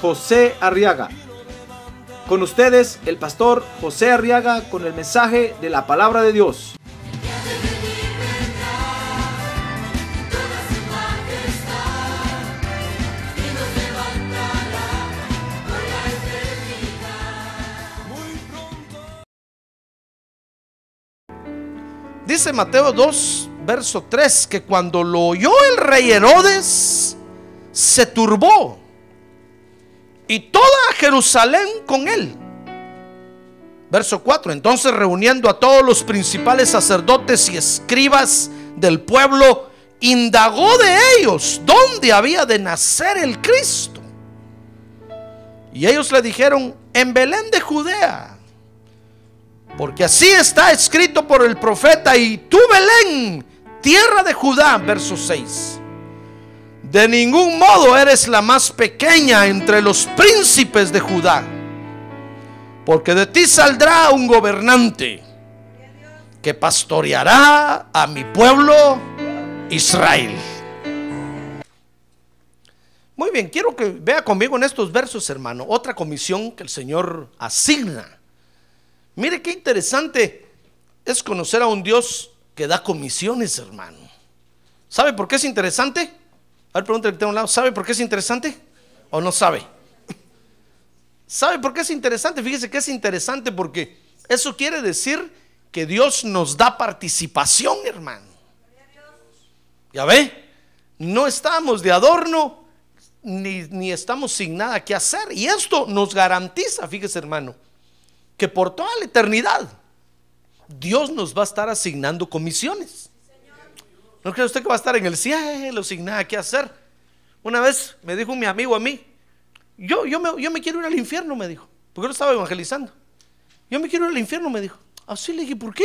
José Arriaga. Con ustedes, el pastor José Arriaga con el mensaje de la palabra de Dios. Dice Mateo 2, verso 3, que cuando lo oyó el rey Herodes, se turbó. Y toda Jerusalén con él. Verso 4, entonces reuniendo a todos los principales sacerdotes y escribas del pueblo, indagó de ellos dónde había de nacer el Cristo. Y ellos le dijeron, en Belén de Judea. Porque así está escrito por el profeta, y tú Belén, tierra de Judá, verso 6. De ningún modo eres la más pequeña entre los príncipes de Judá, porque de ti saldrá un gobernante que pastoreará a mi pueblo Israel. Muy bien, quiero que vea conmigo en estos versos, hermano, otra comisión que el Señor asigna Mire qué interesante es conocer a un Dios que da comisiones, hermano. ¿Sabe por qué es interesante? A ver, pregúntale que tengo un lado. ¿Sabe por qué es interesante? ¿O no sabe? ¿Sabe por qué es interesante? Fíjese que es interesante porque eso quiere decir que Dios nos da participación, hermano. ¿Ya ve? No estamos de adorno ni, ni estamos sin nada que hacer. Y esto nos garantiza, fíjese, hermano, que por toda la eternidad Dios nos va a estar asignando comisiones. ¿No cree usted que va a estar en el cielo sin nada que hacer? Una vez me dijo mi amigo a mí, yo, yo, me, yo me quiero ir al infierno, me dijo, porque él estaba evangelizando. Yo me quiero ir al infierno, me dijo. Así le dije, ¿por qué?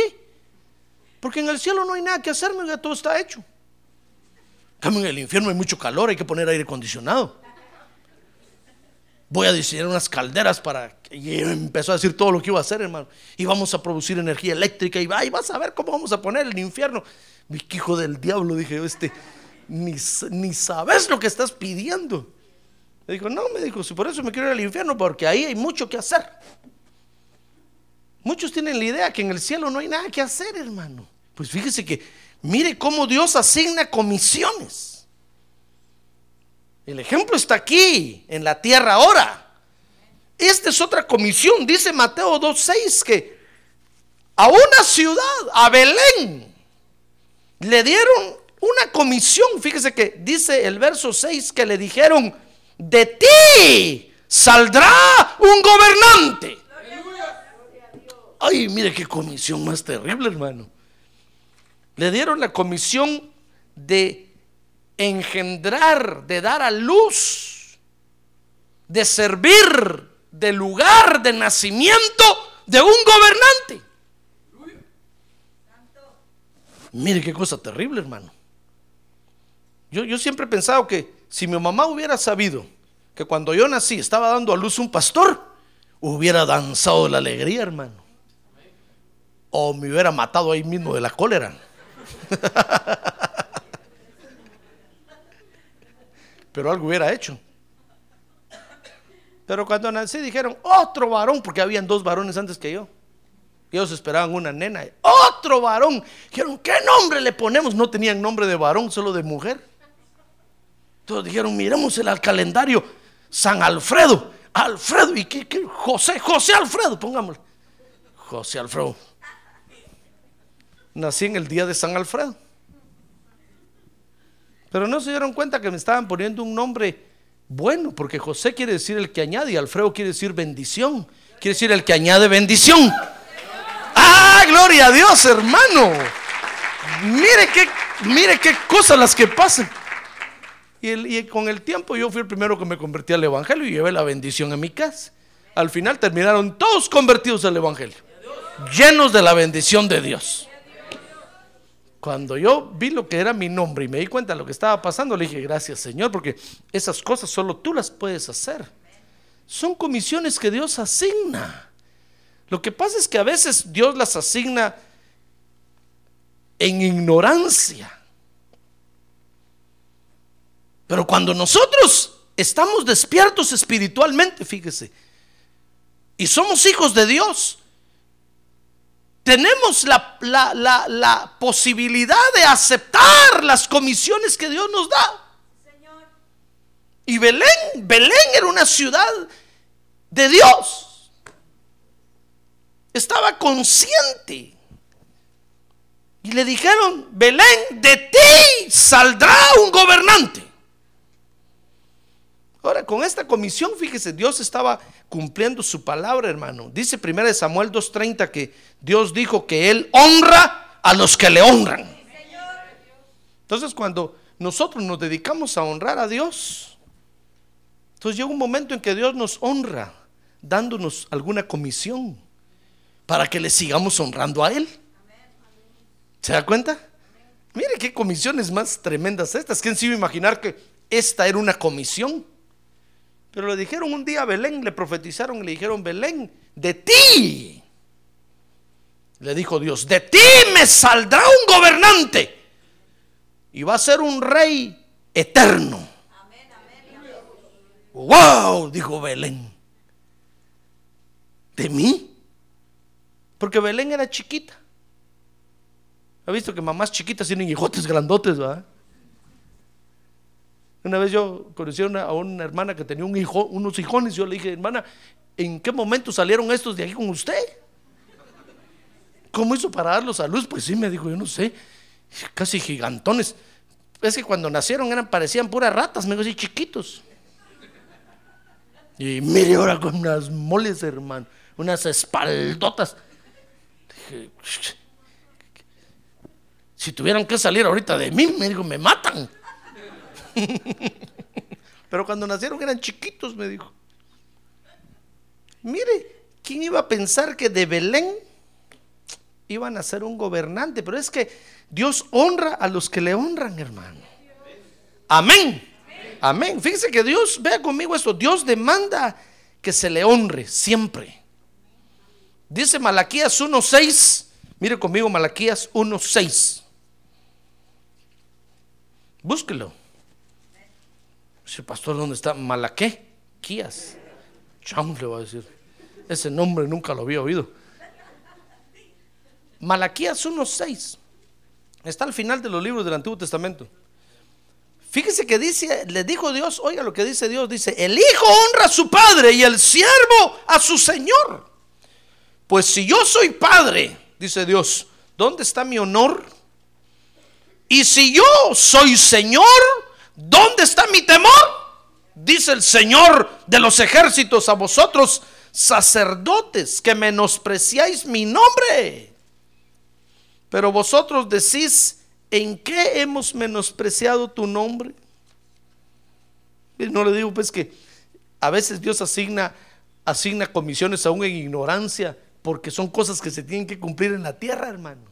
Porque en el cielo no hay nada que hacer, ya todo está hecho. En el infierno hay mucho calor, hay que poner aire acondicionado voy a diseñar unas calderas para... Y empezó a decir todo lo que iba a hacer, hermano. Y vamos a producir energía eléctrica y, y vas a ver cómo vamos a poner el infierno. Mi hijo del diablo, dije, este, ni, ni sabes lo que estás pidiendo. Me dijo, no, me dijo, si por eso me quiero ir al infierno, porque ahí hay mucho que hacer. Muchos tienen la idea que en el cielo no hay nada que hacer, hermano. Pues fíjese que, mire cómo Dios asigna comisiones. El ejemplo está aquí, en la tierra ahora. Esta es otra comisión, dice Mateo 2.6, que a una ciudad, a Belén, le dieron una comisión. Fíjese que dice el verso 6 que le dijeron, de ti saldrá un gobernante. Ay, mire qué comisión más terrible, hermano. Le dieron la comisión de engendrar, de dar a luz, de servir de lugar de nacimiento de un gobernante. Mire qué cosa terrible, hermano. Yo, yo siempre he pensado que si mi mamá hubiera sabido que cuando yo nací estaba dando a luz un pastor, hubiera danzado de la alegría, hermano. O me hubiera matado ahí mismo de la cólera. pero algo hubiera hecho. Pero cuando nací dijeron, otro varón, porque habían dos varones antes que yo. Ellos esperaban una nena. Otro varón. Dijeron, ¿qué nombre le ponemos? No tenían nombre de varón, solo de mujer. Entonces dijeron, miremos el calendario. San Alfredo. Alfredo. ¿Y qué? José. José Alfredo, pongámoslo. José Alfredo. Nací en el día de San Alfredo. Pero no se dieron cuenta que me estaban poniendo un nombre bueno, porque José quiere decir el que añade y Alfredo quiere decir bendición. Quiere decir el que añade bendición. ¡Ah, gloria a Dios, hermano! Mire qué, mire qué cosas las que pasan. Y, el- y con el tiempo yo fui el primero que me convertí al Evangelio y llevé la bendición a mi casa. Al final terminaron todos convertidos al Evangelio, llenos de la bendición de Dios. Cuando yo vi lo que era mi nombre y me di cuenta de lo que estaba pasando, le dije, gracias Señor, porque esas cosas solo tú las puedes hacer. Son comisiones que Dios asigna. Lo que pasa es que a veces Dios las asigna en ignorancia. Pero cuando nosotros estamos despiertos espiritualmente, fíjese, y somos hijos de Dios, tenemos la, la- la- la posibilidad de aceptar las comisiones que Dios nos da. Y Belén, Belén era una ciudad de Dios. Estaba consciente. Y le dijeron, Belén, de ti saldrá un gobernante. Ahora, con esta comisión, fíjese, Dios estaba cumpliendo su palabra, hermano. Dice 1 Samuel 2.30 que Dios dijo que Él honra a los que le honran. Entonces, cuando nosotros nos dedicamos a honrar a Dios, entonces llega un momento en que Dios nos honra, dándonos alguna comisión para que le sigamos honrando a Él. ¿Se da cuenta? Mire qué comisiones más tremendas estas. ¿Quién se iba a imaginar que esta era una comisión? Pero le dijeron un día a Belén, le profetizaron y le dijeron, Belén, de ti. Le dijo Dios, de ti me saldrá un gobernante. Y va a ser un rey eterno. Wow, dijo Belén. ¿De mí? Porque Belén era chiquita. ¿Ha visto que mamás chiquitas tienen hijotes grandotes, va? Una vez yo conocí a una, hermana que tenía un hijo, unos hijones. Yo le dije, hermana, ¿en qué momento salieron estos de aquí con usted? ¿Cómo hizo para darlos a luz? Pues sí, me dijo, yo no sé. Casi gigantones. Es que cuando nacieron eran, parecían puras ratas, me dijo, chiquitos. Y mire ahora con unas moles, hermano, unas espaldotas. Si tuvieran que salir ahorita de mí, me dijo, me matan. Pero cuando nacieron eran chiquitos, me dijo. Mire, ¿quién iba a pensar que de Belén iban a ser un gobernante? Pero es que Dios honra a los que le honran, hermano. Amén. Amén. Fíjese que Dios, vea conmigo esto, Dios demanda que se le honre siempre. Dice Malaquías 1.6, mire conmigo Malaquías 1.6. Búsquelo. Dice, pastor, ¿dónde está? Malaqué, Quías. Cham le va a decir. Ese nombre nunca lo había oído. Malaquías 1.6. Está al final de los libros del Antiguo Testamento. Fíjese que dice, le dijo Dios, oiga lo que dice Dios, dice, el hijo honra a su padre y el siervo a su señor. Pues si yo soy padre, dice Dios, ¿dónde está mi honor? Y si yo soy señor, ¿dónde está mi temor? Dice el Señor de los ejércitos a vosotros, sacerdotes, que menospreciáis mi nombre. Pero vosotros decís, ¿en qué hemos menospreciado tu nombre? Y no le digo pues que a veces Dios asigna, asigna comisiones aún en ignorancia, porque son cosas que se tienen que cumplir en la tierra, hermano.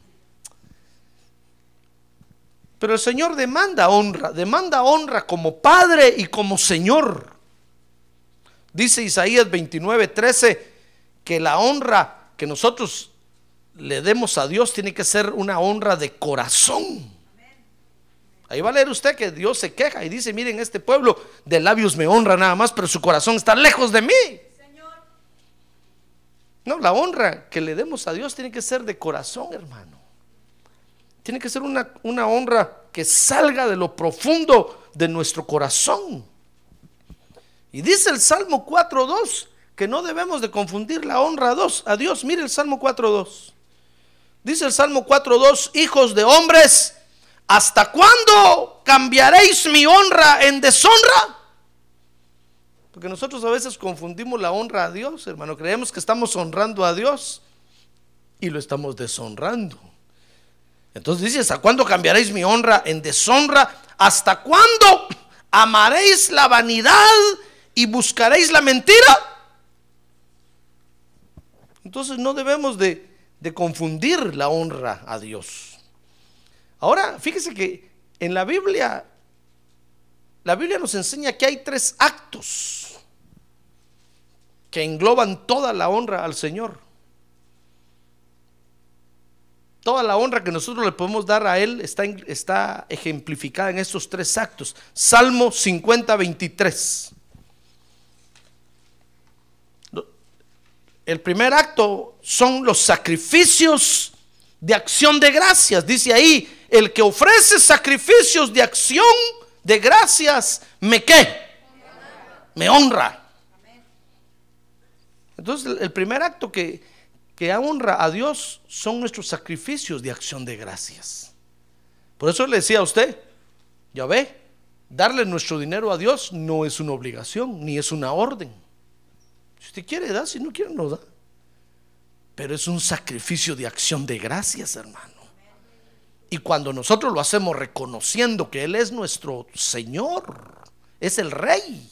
Pero el Señor demanda honra, demanda honra como Padre y como Señor. Dice Isaías 29, 13, que la honra que nosotros le demos a Dios tiene que ser una honra de corazón. Ahí va a leer usted que Dios se queja y dice, miren, este pueblo de labios me honra nada más, pero su corazón está lejos de mí. No, la honra que le demos a Dios tiene que ser de corazón, hermano. Tiene que ser una, una honra que salga de lo profundo de nuestro corazón. Y dice el Salmo 4.2 que no debemos de confundir la honra a Dios. A Dios, mire el Salmo 4.2. Dice el Salmo 4.2, hijos de hombres, ¿hasta cuándo cambiaréis mi honra en deshonra? Porque nosotros a veces confundimos la honra a Dios, hermano. Creemos que estamos honrando a Dios y lo estamos deshonrando. Entonces dice, ¿hasta cuándo cambiaréis mi honra en deshonra? ¿Hasta cuándo ¿Amaréis la vanidad y buscaréis la mentira? Entonces no debemos de, de confundir la honra a Dios. Ahora, fíjese que en la Biblia, la Biblia nos enseña que hay tres actos que engloban toda la honra al Señor. Toda la honra que nosotros le podemos dar a Él está, está ejemplificada en estos tres actos. Salmo 50, 23. El primer acto son los sacrificios de acción de gracias. Dice ahí, el que ofrece sacrificios de acción de gracias, ¿me qué? Me honra. Entonces, el- primer acto que, que honra a Dios son nuestros sacrificios de acción de gracias. Por eso le decía a usted, ya ve, darle nuestro dinero a Dios no es una obligación, ni es una orden. Si usted quiere, da, si no quiere, no da. Pero es un sacrificio de acción de gracias, hermano. Y cuando nosotros lo hacemos reconociendo que Él es nuestro Señor, es el Rey,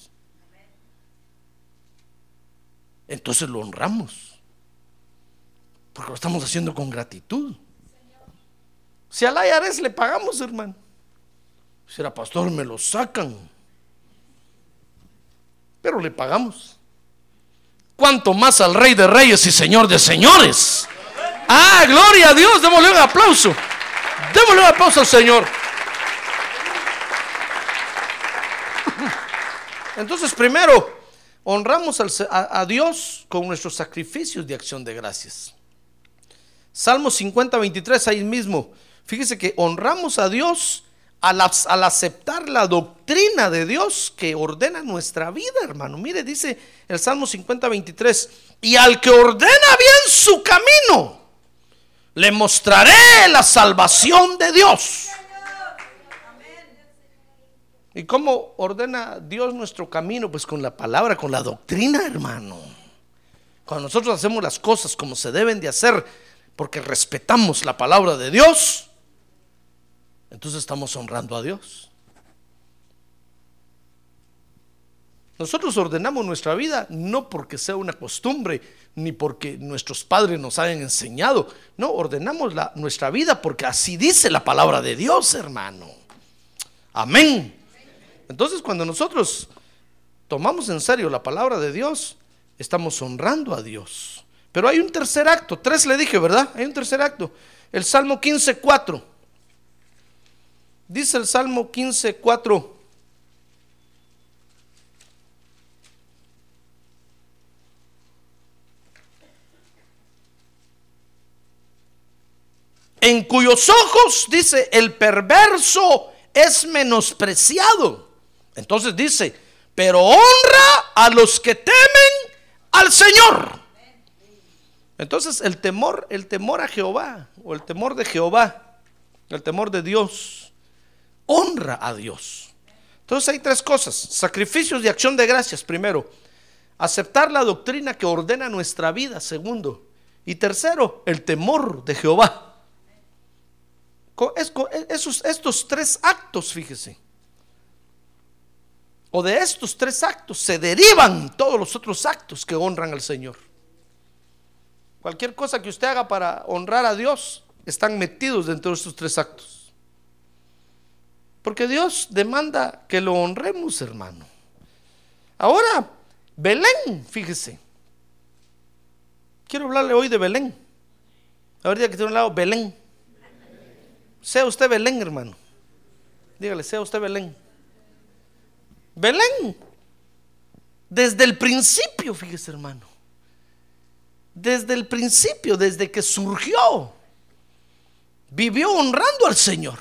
entonces lo honramos. Porque lo estamos haciendo con gratitud. Si al IRS le pagamos, hermano. Si era pastor, me lo sacan. Pero le pagamos. ¿Cuánto más al Rey de Reyes y Señor de Señores? Ah, gloria a Dios. Démosle un aplauso. Démosle un aplauso al Señor. Entonces, primero, honramos a, Dios con nuestros sacrificios de acción de gracias. Salmo 50, 23, ahí mismo. Fíjese que honramos a Dios al, al aceptar la doctrina de Dios que ordena nuestra vida, hermano. Mire, dice el Salmo 50, 23, y al que ordena bien su camino, le mostraré la salvación de Dios. ¿Y cómo ordena Dios nuestro camino? Pues con la palabra, con la doctrina, hermano. Cuando nosotros hacemos las cosas como se deben de hacer, porque respetamos la palabra de Dios, entonces estamos honrando a Dios. Nosotros ordenamos nuestra vida no porque sea una costumbre, ni porque nuestros padres nos hayan enseñado. No, ordenamos nuestra vida porque así dice la palabra de Dios, hermano. Amén. Entonces cuando nosotros tomamos en serio la palabra de Dios, estamos honrando a Dios. Pero hay un tercer acto, tres le dije, ¿verdad? Hay un tercer acto. El Salmo 15.4. Dice el Salmo 15.4. En cuyos ojos, dice, el perverso es menospreciado. Entonces dice, pero honra a los que temen al Señor. Entonces el temor, el temor a Jehová, o el temor de Jehová, el temor de Dios, honra a Dios. Entonces hay tres cosas, sacrificios de acción de gracias, primero, aceptar la doctrina que ordena nuestra vida, segundo, y tercero, el temor de Jehová. Esos, estos tres actos, fíjese, o de estos tres actos se derivan todos los otros actos que honran al Señor. Cualquier cosa que usted haga para honrar a Dios están metidos dentro de estos tres actos. Porque Dios demanda que lo honremos, hermano. Ahora, Belén, fíjese. Quiero hablarle hoy de Belén. Ahorita que tiene un lado, Belén. Sea usted Belén, hermano. Dígale, sea usted Belén. Belén. Desde el principio, fíjese, hermano. Desde el principio, desde que surgió, vivió honrando al Señor.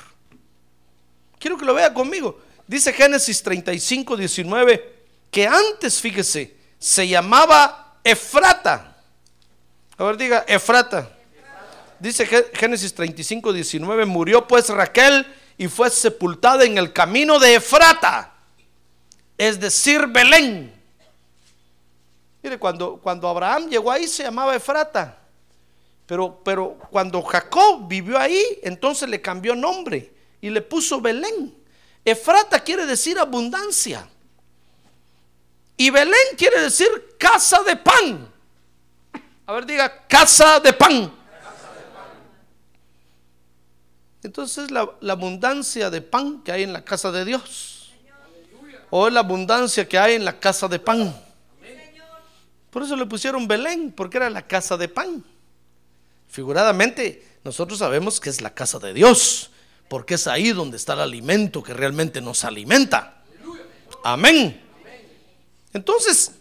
Quiero que lo vea conmigo. Dice Génesis 35, 19, que antes, fíjese, se llamaba Efrata. A ver, diga, Efrata. Dice Gé- Génesis 35, 19, murió pues Raquel y fue sepultada en el camino de Efrata, es decir, Belén. Mire, cuando, cuando Abraham llegó ahí se llamaba Efrata, pero, pero cuando Jacob vivió ahí, entonces le cambió nombre y le puso Belén. Efrata quiere decir abundancia. Y Belén quiere decir casa de pan. A ver, diga, casa de pan. Entonces la, la abundancia de pan que hay en la casa de Dios. O es la abundancia que hay en la casa de pan. Por eso le pusieron Belén, porque era la casa de pan. Figuradamente, nosotros sabemos que es la casa de Dios, porque es ahí donde está el alimento que realmente nos alimenta. Amén. Entonces,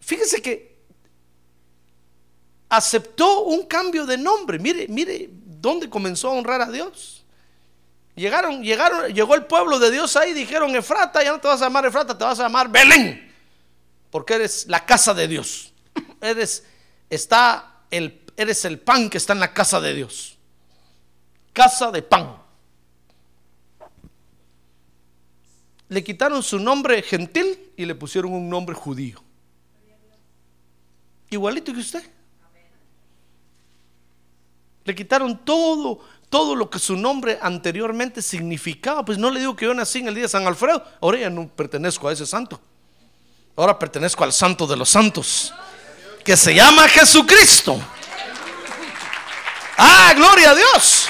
fíjese que aceptó un cambio de nombre. Mire, mire dónde comenzó a honrar a Dios. Llegaron, llegaron, llegó el pueblo de Dios ahí, dijeron Efrata, ya no te vas a llamar Efrata, te vas a llamar Belén, porque eres la casa de Dios. Eres, está el, eres el pan que está en la casa de Dios. Casa de pan. Le quitaron su nombre gentil y le pusieron un nombre judío. Igualito que usted. Le quitaron todo, todo lo que su nombre anteriormente significaba. Pues no le digo que yo nací en el día de San Alfredo. Ahora ya no pertenezco a ese santo. Ahora pertenezco al santo de los santos. Que se llama Jesucristo. Ah, gloria a Dios.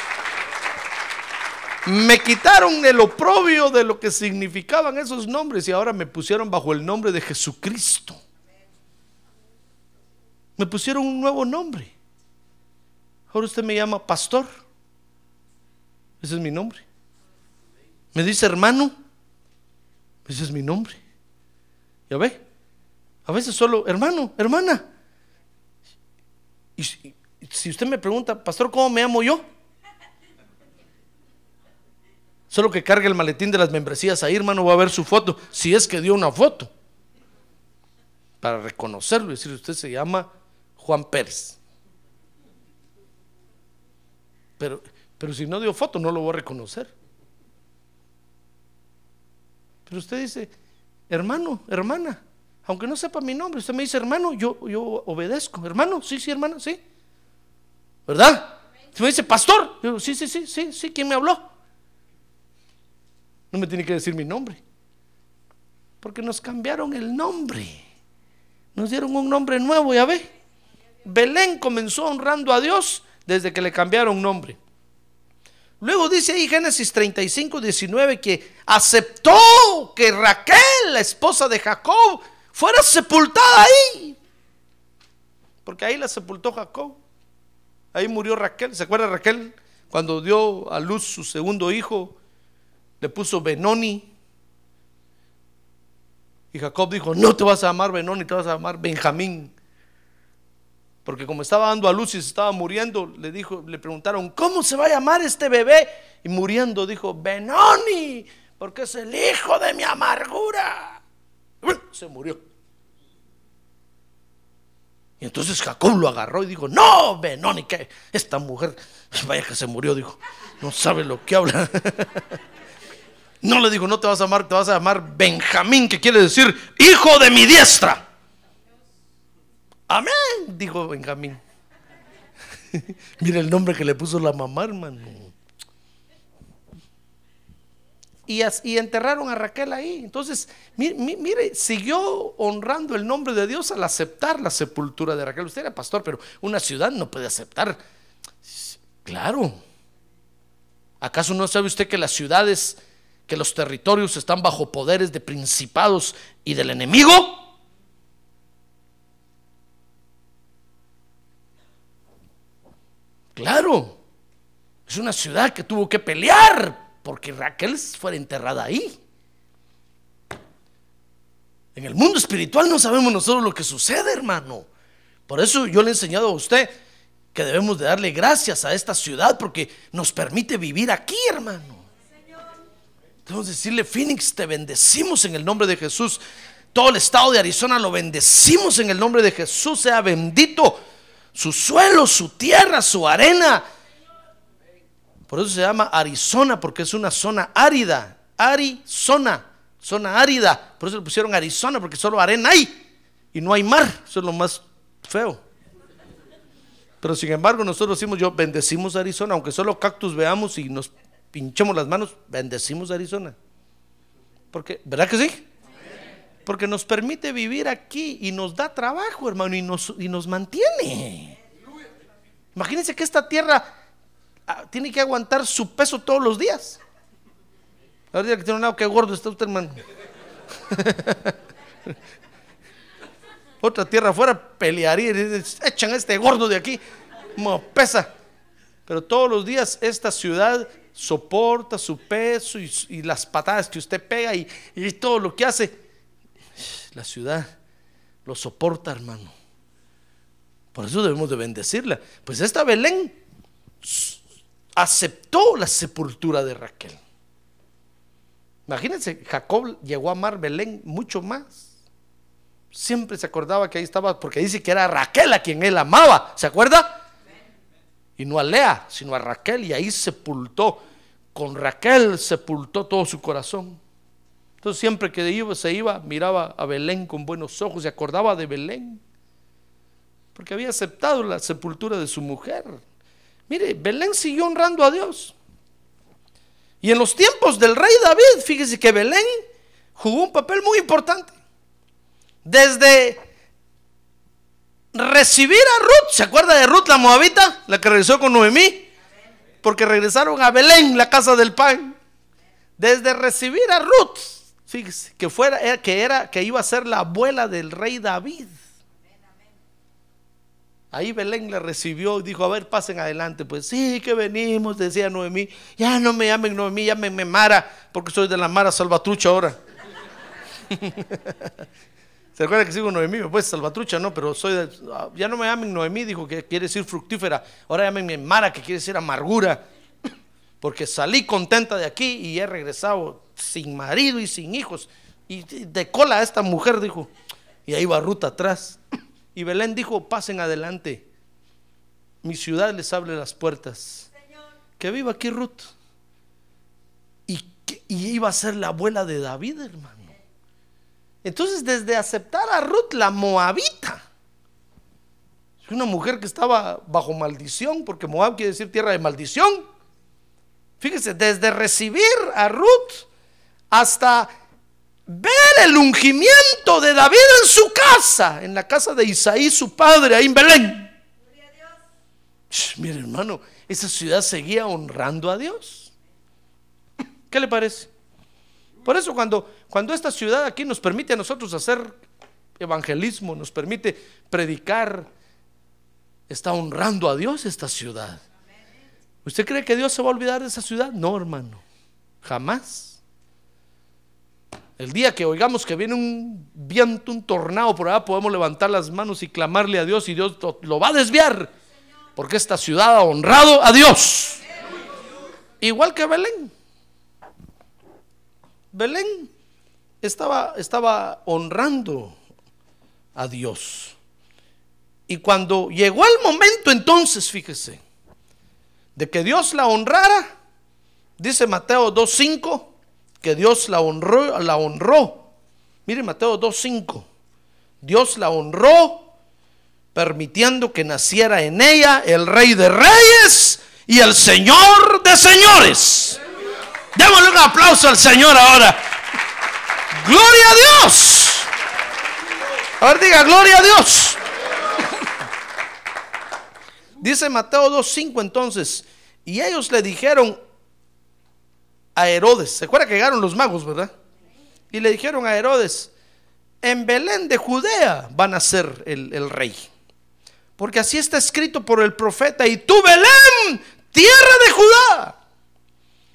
Me quitaron el oprobio de lo que significaban esos nombres y ahora me pusieron bajo el nombre de Jesucristo. Me pusieron un nuevo nombre. Ahora usted me llama pastor. Ese es mi nombre. Me dice hermano. Ese es mi nombre. ¿Ya ve? A veces solo hermano, hermana. Y si, usted me pregunta, pastor, ¿cómo me llamo yo? Solo que cargue el maletín de las membresías ahí, hermano, va a ver su foto. Si es que dio una foto. Para reconocerlo y decir, usted se llama Juan Pérez. Pero, pero si no dio foto, no lo voy a reconocer. Pero usted dice, hermano, hermana, aunque no sepa mi nombre, usted me dice, hermano, yo, yo obedezco. Hermano, sí, sí, hermana, sí. ¿Verdad? Usted me dice, pastor, yo, sí, sí, sí, sí, sí, ¿quién me habló? No me tiene que decir mi nombre. Porque nos cambiaron el nombre. Nos dieron un nombre nuevo, ya ve. Belén comenzó honrando a Dios desde que le cambiaron nombre. Luego dice ahí Génesis 35, 19 que aceptó que Raquel, la esposa de Jacob, fuera sepultada ahí. Porque ahí la sepultó Jacob. Ahí murió Raquel. ¿Se acuerda Raquel cuando dio a luz su segundo hijo? Le puso Benoni. Y Jacob dijo, no te vas a llamar Benoni, te vas a llamar Benjamín. Porque como estaba dando a luz y se estaba muriendo, le dijo, le preguntaron, ¿cómo se va a llamar este bebé? Y muriendo dijo, Benoni, porque es el hijo de mi amargura. Se murió. Y entonces Jacob lo agarró y dijo, no, Benoni, que esta mujer, vaya que se murió, dijo, no sabe lo que habla. No le dijo, no te vas a llamar, te vas a llamar Benjamín, que quiere decir hijo de mi diestra. Amén, dijo Benjamín. Mira el nombre que le puso la mamá, hermano. Y, enterraron a Raquel ahí. Entonces, mire, mire, siguió honrando el nombre de Dios al aceptar la sepultura de Raquel. Usted era pastor, pero una ciudad no puede aceptar. Claro. ¿Acaso no sabe usted que las ciudades que los territorios están bajo poderes de principados y del enemigo? Claro, es una ciudad que tuvo que pelear porque Raquel fuera enterrada ahí. En el mundo espiritual no sabemos nosotros lo que sucede, hermano. Por eso yo le he enseñado a usted que debemos de darle gracias a esta ciudad porque nos permite vivir aquí, hermano. Debemos decirle, Phoenix, te bendecimos en el nombre de Jesús. Todo el estado de Arizona lo bendecimos en el nombre de Jesús. Sea bendito su suelo, su tierra, su arena. Por eso se llama Arizona, porque es una zona árida. Arizona, zona árida. Por eso le pusieron Arizona, porque solo arena hay. Y no hay mar. Eso es lo más feo. Pero sin embargo, nosotros decimos, yo bendecimos Arizona, aunque solo cactus veamos y nos pinchemos las manos, bendecimos Arizona. Porque, ¿verdad que sí? Porque nos permite vivir aquí y nos da trabajo, hermano, y nos, y nos mantiene. Imagínense que esta tierra ah, tiene que aguantar su peso todos los días. Ahora que tiene un lado que gordo está usted, hermano. Otra tierra afuera pelearía y echan a este gordo de aquí, como pesa. Pero todos los días esta ciudad soporta su peso y, las patadas que usted pega y, y todo lo que hace. La ciudad lo soporta, hermano. Por eso debemos de bendecirla. Pues esta Belén aceptó la sepultura de Raquel. Imagínense, Jacob llegó a amar Belén mucho más. Siempre se acordaba que ahí estaba, porque dice que era Raquel a quien él amaba. ¿Se acuerda? Y no a Lea, sino a Raquel. Y ahí sepultó, con Raquel sepultó todo su corazón. Entonces siempre que iba, se iba, miraba a Belén con buenos ojos, se acordaba de Belén. Porque había aceptado la sepultura de su mujer. Mire, Belén siguió honrando a Dios. Y en los tiempos del rey David, fíjese que Belén jugó un papel muy importante. Desde recibir a Ruth, ¿se acuerda de Ruth la moabita? La que regresó con Noemí. Porque regresaron a Belén, la casa del pan. Desde recibir a Ruth, fíjese, que fuera que era que iba a ser la abuela del rey David. Ahí Belén la recibió y dijo, a ver, pasen adelante. Pues sí, que venimos, decía Noemí. Ya no me llamen Noemí, llámenme Mara, porque soy de la Mara Salvatrucha ahora. ¿Se acuerda que sigo Noemí? Pues Salvatrucha no, pero soy de, ya no me llamen Noemí, dijo que quiere decir fructífera. Ahora llámenme Mara, que quiere decir amargura. Porque salí contenta de aquí y he regresado sin marido y sin hijos. Y de cola a esta mujer, dijo. Y ahí va Ruta atrás. Y Belén dijo, pasen adelante. Mi ciudad les abre las puertas. Que viva aquí Ruth. Y, iba a ser la abuela de David, hermano. Entonces, desde aceptar a Ruth, la moabita, una mujer que estaba bajo maldición, porque Moab quiere decir tierra de maldición. Fíjese, desde recibir a Ruth hasta ver el ungimiento de David en su casa, en la casa de Isaí, su padre, ahí en Belén. mire hermano, esa ciudad seguía honrando a Dios. ¿Qué le parece? Por eso cuando, cuando esta ciudad aquí nos permite a nosotros hacer evangelismo, nos permite predicar, está honrando a Dios esta ciudad. ¿Usted cree que Dios se va a olvidar de esa ciudad? No, hermano, jamás. El día que oigamos que viene un viento, un tornado por allá, podemos levantar las manos y clamarle a Dios y Dios lo va a desviar. Porque esta ciudad ha honrado a Dios. Igual que Belén. Belén estaba, estaba honrando a Dios. Y cuando llegó el momento entonces, fíjese, de que Dios la honrara, dice Mateo 2.5, que Dios la honró, la honró. Mire Mateo 2.5. Dios la honró permitiendo que naciera en ella el rey de reyes y el señor de señores. Démosle un aplauso al Señor ahora. Gloria a Dios. A ver, diga, gloria a Dios. Dice Mateo 2.5 entonces, y ellos le dijeron, a Herodes. ¿Se acuerda que llegaron los magos, verdad? Y le dijeron a Herodes, en Belén de Judea van a ser el, el rey. Porque así está escrito por el profeta, y tú Belén, tierra de Judá,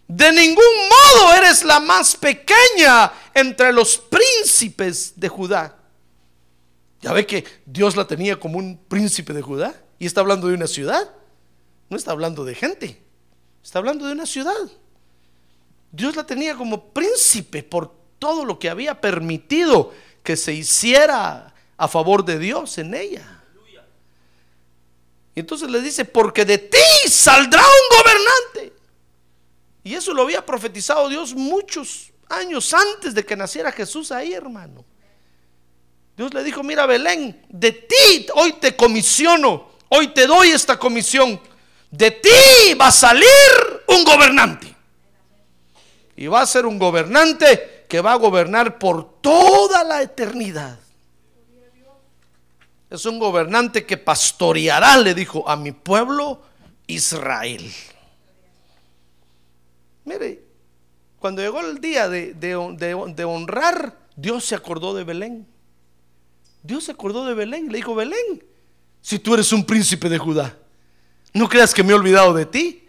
de ningún modo eres la más pequeña entre los príncipes de Judá. Ya ve que Dios la tenía como un príncipe de Judá y está hablando de una ciudad. No está hablando de gente, está hablando de una ciudad. Dios la tenía como príncipe por todo lo que había permitido que se hiciera a favor de Dios en ella. Y entonces le dice, porque de ti saldrá un gobernante. Y eso lo había profetizado Dios muchos años antes de que naciera Jesús ahí, hermano. Dios le dijo, mira Belén, de ti hoy te comisiono, hoy te doy esta comisión. De ti va a salir un gobernante y va a ser un gobernante que va a gobernar por toda la eternidad. Es un gobernante que pastoreará, le dijo, a mi pueblo Israel. Mire, cuando llegó el día de, de honrar, Dios se acordó de Belén. Dios se acordó de Belén. Le dijo, Belén, si tú eres un príncipe de Judá, no creas que me he olvidado de ti.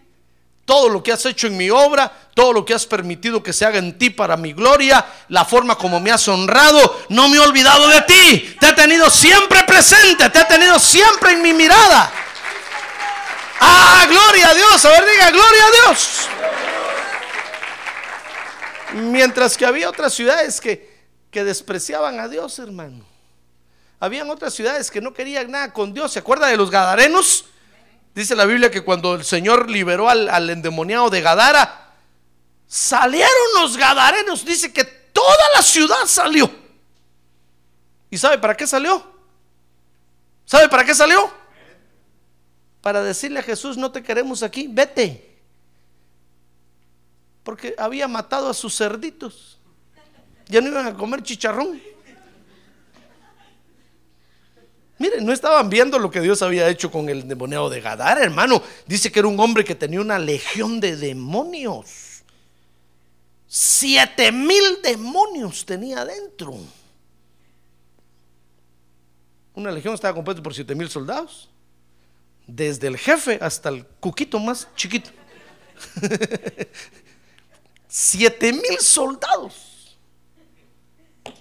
Todo lo que has hecho en mi obra, todo lo que has permitido que se haga en ti para mi gloria, la forma como me has honrado, no me he olvidado de ti. Te he tenido siempre presente, te he tenido siempre en mi mirada. Ah, gloria a Dios. A ver, diga, gloria a Dios. Mientras que había otras ciudades que, que despreciaban a Dios, hermano. Habían otras ciudades que no querían nada con Dios. ¿Se acuerda de los Gadarenos? Dice la Biblia que cuando el Señor liberó al, endemoniado de Gadara, salieron los Gadarenos. Dice que toda la ciudad salió. ¿Y sabe para qué salió? ¿Sabe para qué salió? Para decirle a Jesús, no te queremos aquí, vete. Porque había matado a sus cerditos. Ya no iban a comer chicharrón. Miren, no estaban viendo lo que Dios había hecho con el demoniado de Gadara, hermano. Dice que era un hombre que tenía una legión de demonios. Siete mil demonios tenía adentro. Una legión estaba compuesta por siete mil soldados. Desde el jefe hasta el cuquito más chiquito. siete mil soldados.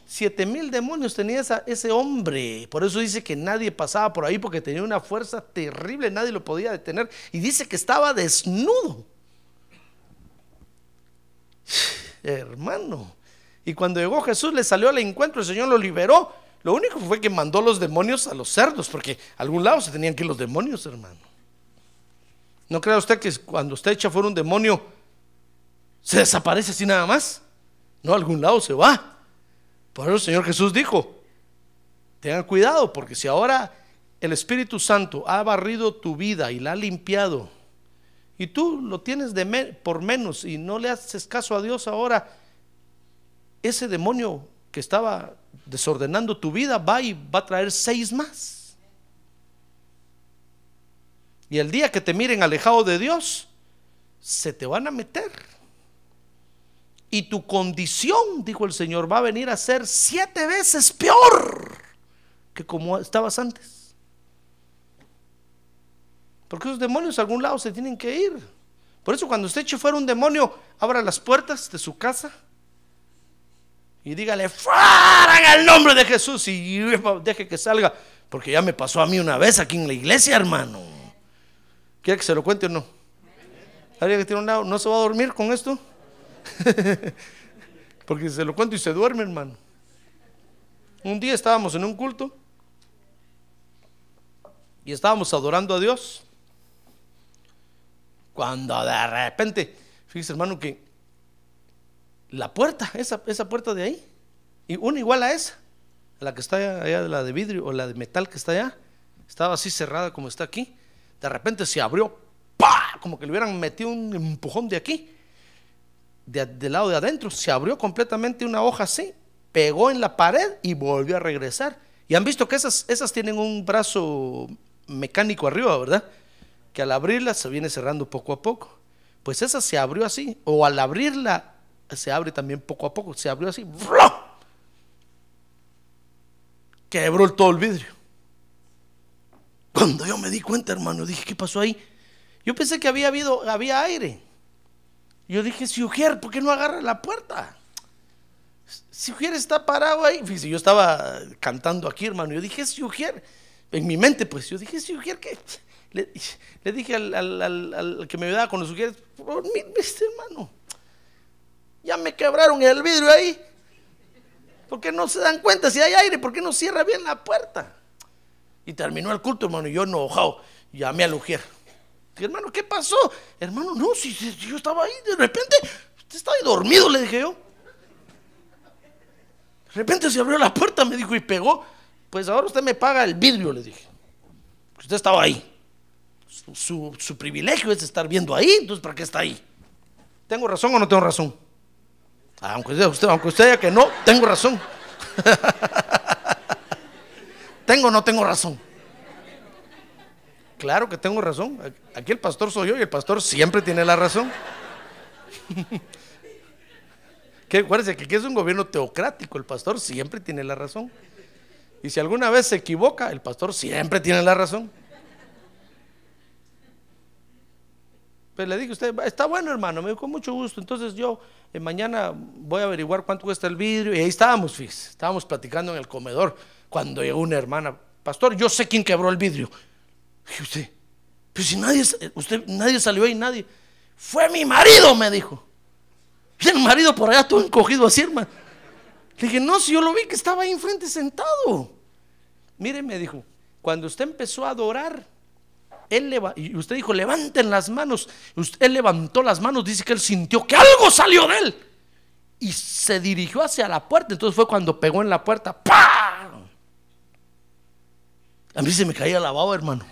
Siete mil demonios tenía ese hombre. Por eso dice que nadie pasaba por ahí porque tenía una fuerza terrible, nadie lo podía detener. Y dice que estaba desnudo. Hermano. Y cuando llegó Jesús le salió al encuentro, el Señor lo liberó. Lo único fue que mandó los demonios a los cerdos, porque algún lado se tenían que ir los demonios, hermano. ¿No crea usted que cuando usted echa fuera un demonio, se desaparece así nada más? No, algún lado se va. Por eso el Señor Jesús dijo, tengan cuidado, porque si ahora el Espíritu Santo ha barrido tu vida y la ha limpiado, y tú lo tienes de por menos y no le haces caso a Dios ahora, ese demonio que estaba desordenando tu vida va y va a traer seis más. Y el día que te miren alejado de Dios, se te van a meter. Y tu condición, dijo el Señor, va a venir a ser siete veces peor que como estabas antes. Porque esos demonios a algún lado se tienen que ir. Por eso cuando usted eche fuera un demonio, abra las puertas de su casa y dígale, fuera en el nombre de Jesús y deje que salga. Porque ya me pasó a mí una vez aquí en la iglesia, hermano. ¿Quiere que se lo cuente o no? ¿Alguien que tiene un lado no se va a dormir con esto? Porque se lo cuento y se duerme, hermano. Un día estábamos en un culto y estábamos adorando a Dios. Cuando de repente, fíjese hermano que la puerta, esa, esa puerta de ahí, y una igual a esa, la que está allá, la de vidrio o la de metal que está allá, estaba así cerrada como está aquí. De repente se abrió, como que le hubieran metido un empujón de aquí del lado de adentro, se abrió completamente una hoja así, pegó en la pared y volvió a regresar. Y han visto que esas, esas tienen un brazo mecánico arriba, ¿verdad? Que al abrirla se viene cerrando poco a poco. Pues esa se abrió así, o al abrirla se abre también poco a poco, se abrió así, quebró todo el vidrio. Cuando yo me di cuenta, hermano, dije, ¿qué pasó ahí? Yo pensé que había habido, había aire. Yo dije, si Ujier, ¿por qué no agarra la puerta? Si Ujier está parado ahí. Fíjese, yo estaba cantando aquí, hermano. Yo dije, si Ujier, en mi mente, pues, yo dije, si Ujier, ¿qué? Le, dije al, que me ayudaba con los Ujieres, este hermano, ya me quebraron el vidrio ahí. ¿Por qué no se dan cuenta si hay aire? ¿Por qué no cierra bien la puerta? Y terminó el culto, hermano, y yo enojado, llamé al Ujier hermano, ¿qué pasó? Hermano, no, si, yo estaba ahí, de repente, usted estaba ahí dormido, le dije yo. De repente se abrió la puerta, me dijo, y pegó. Pues ahora usted me paga el vidrio, le dije. Usted estaba ahí. Su, privilegio es estar viendo ahí, entonces ¿para qué está ahí? ¿Tengo razón o no tengo razón? Aunque usted, aunque usted diga que no, tengo razón. ¿Tengo o no tengo razón? Claro que tengo razón. Aquí el pastor soy yo y el pastor siempre tiene la razón. que acuérdense que aquí es un gobierno teocrático, el pastor siempre tiene la razón. Y si alguna vez se equivoca, el pastor siempre tiene la razón. Pues le dije a usted, está bueno hermano, me dijo con mucho gusto. Entonces yo eh, mañana voy a averiguar cuánto cuesta el vidrio. Y ahí estábamos, fíjese, estábamos platicando en el comedor cuando llegó una hermana. Pastor, yo sé quién quebró el vidrio. Dije usted, pero si nadie, usted, nadie salió ahí, nadie. Fue mi marido, me dijo. Y el marido por allá todo encogido así, hermano. Le dije, no, si yo lo vi que estaba ahí enfrente sentado. Mire, me dijo, cuando usted empezó a adorar, él y usted dijo, levanten las manos. Usted, él levantó las manos, dice que él sintió que algo salió de él. Y se dirigió hacia la puerta. Entonces fue cuando pegó en la puerta. ¡Pam! A mí se me caía la baba, hermano.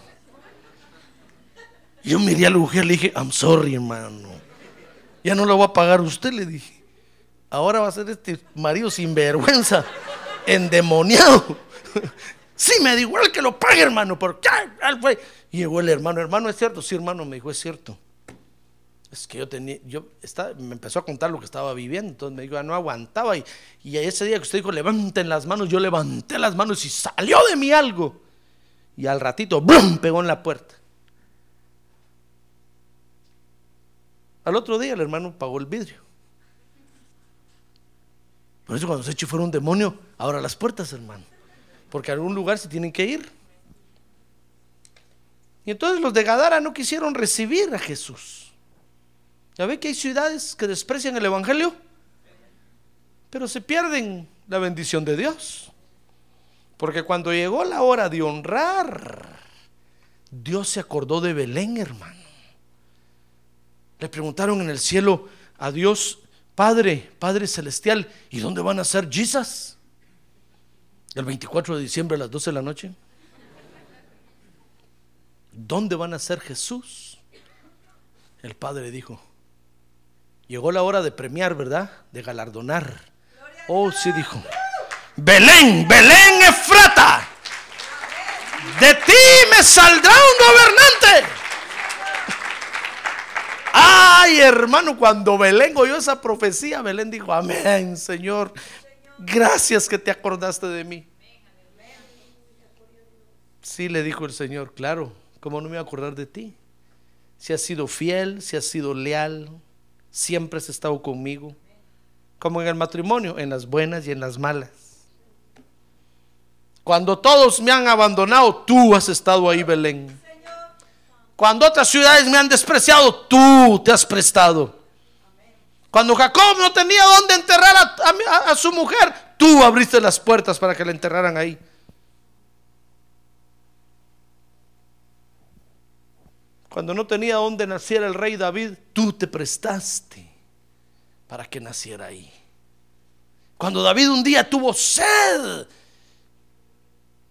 Yo miré a la mujer, le dije, I'm sorry, hermano. Ya no lo voy a pagar usted, le dije. Ahora va a ser este marido sin vergüenza, endemoniado. Sí, me dijo, igual que lo pague, hermano, porque llegó el hermano, hermano, ¿es cierto? Sí, hermano, me dijo, es cierto. Es que yo tenía, yo me empezó a contar lo que estaba viviendo, entonces me dijo, no aguantaba. Y, y ese día que usted dijo, levanten las manos, yo levanté las manos y salió de mí algo. Y al ratito, ¡brum! pegó en la puerta. Al otro día el hermano pagó el vidrio. Por eso cuando se eche fuera un demonio, abra las puertas, hermano. Porque a algún lugar se tienen que ir. Y entonces los de Gadara no quisieron recibir a Jesús. ¿Ya ve que hay ciudades que desprecian el Evangelio? Pero se pierden la bendición de Dios. Porque cuando llegó la hora de honrar, Dios se acordó de Belén, hermano. Le preguntaron en el cielo a Dios, Padre, Padre Celestial, ¿y dónde van a ser Jesus? El 24 de diciembre a las 12 de la noche. ¿dónde van a ser Jesús? El padre dijo, llegó la hora de premiar, ¿verdad? De galardonar. Oh, sí dijo, Belén, Belén Efrata, de ti me saldrá un gobernante. Ay, hermano, cuando Belén oyó esa profecía, Belén dijo, amén, Señor, gracias que te acordaste de mí. Sí, le dijo el Señor, claro, ¿Cómo no me voy a acordar de ti? Si has sido fiel, si has sido leal, siempre has estado conmigo. Como en el matrimonio, en las buenas y en las malas. Cuando todos me han abandonado, tú has estado ahí, Belén. Cuando otras ciudades me han despreciado, tú te has prestado. Cuando Jacob no tenía dónde enterrar a, su mujer, tú abriste las puertas para que la enterraran ahí. Cuando no tenía donde naciera el rey David, tú te prestaste para que naciera ahí. Cuando David un día tuvo sed,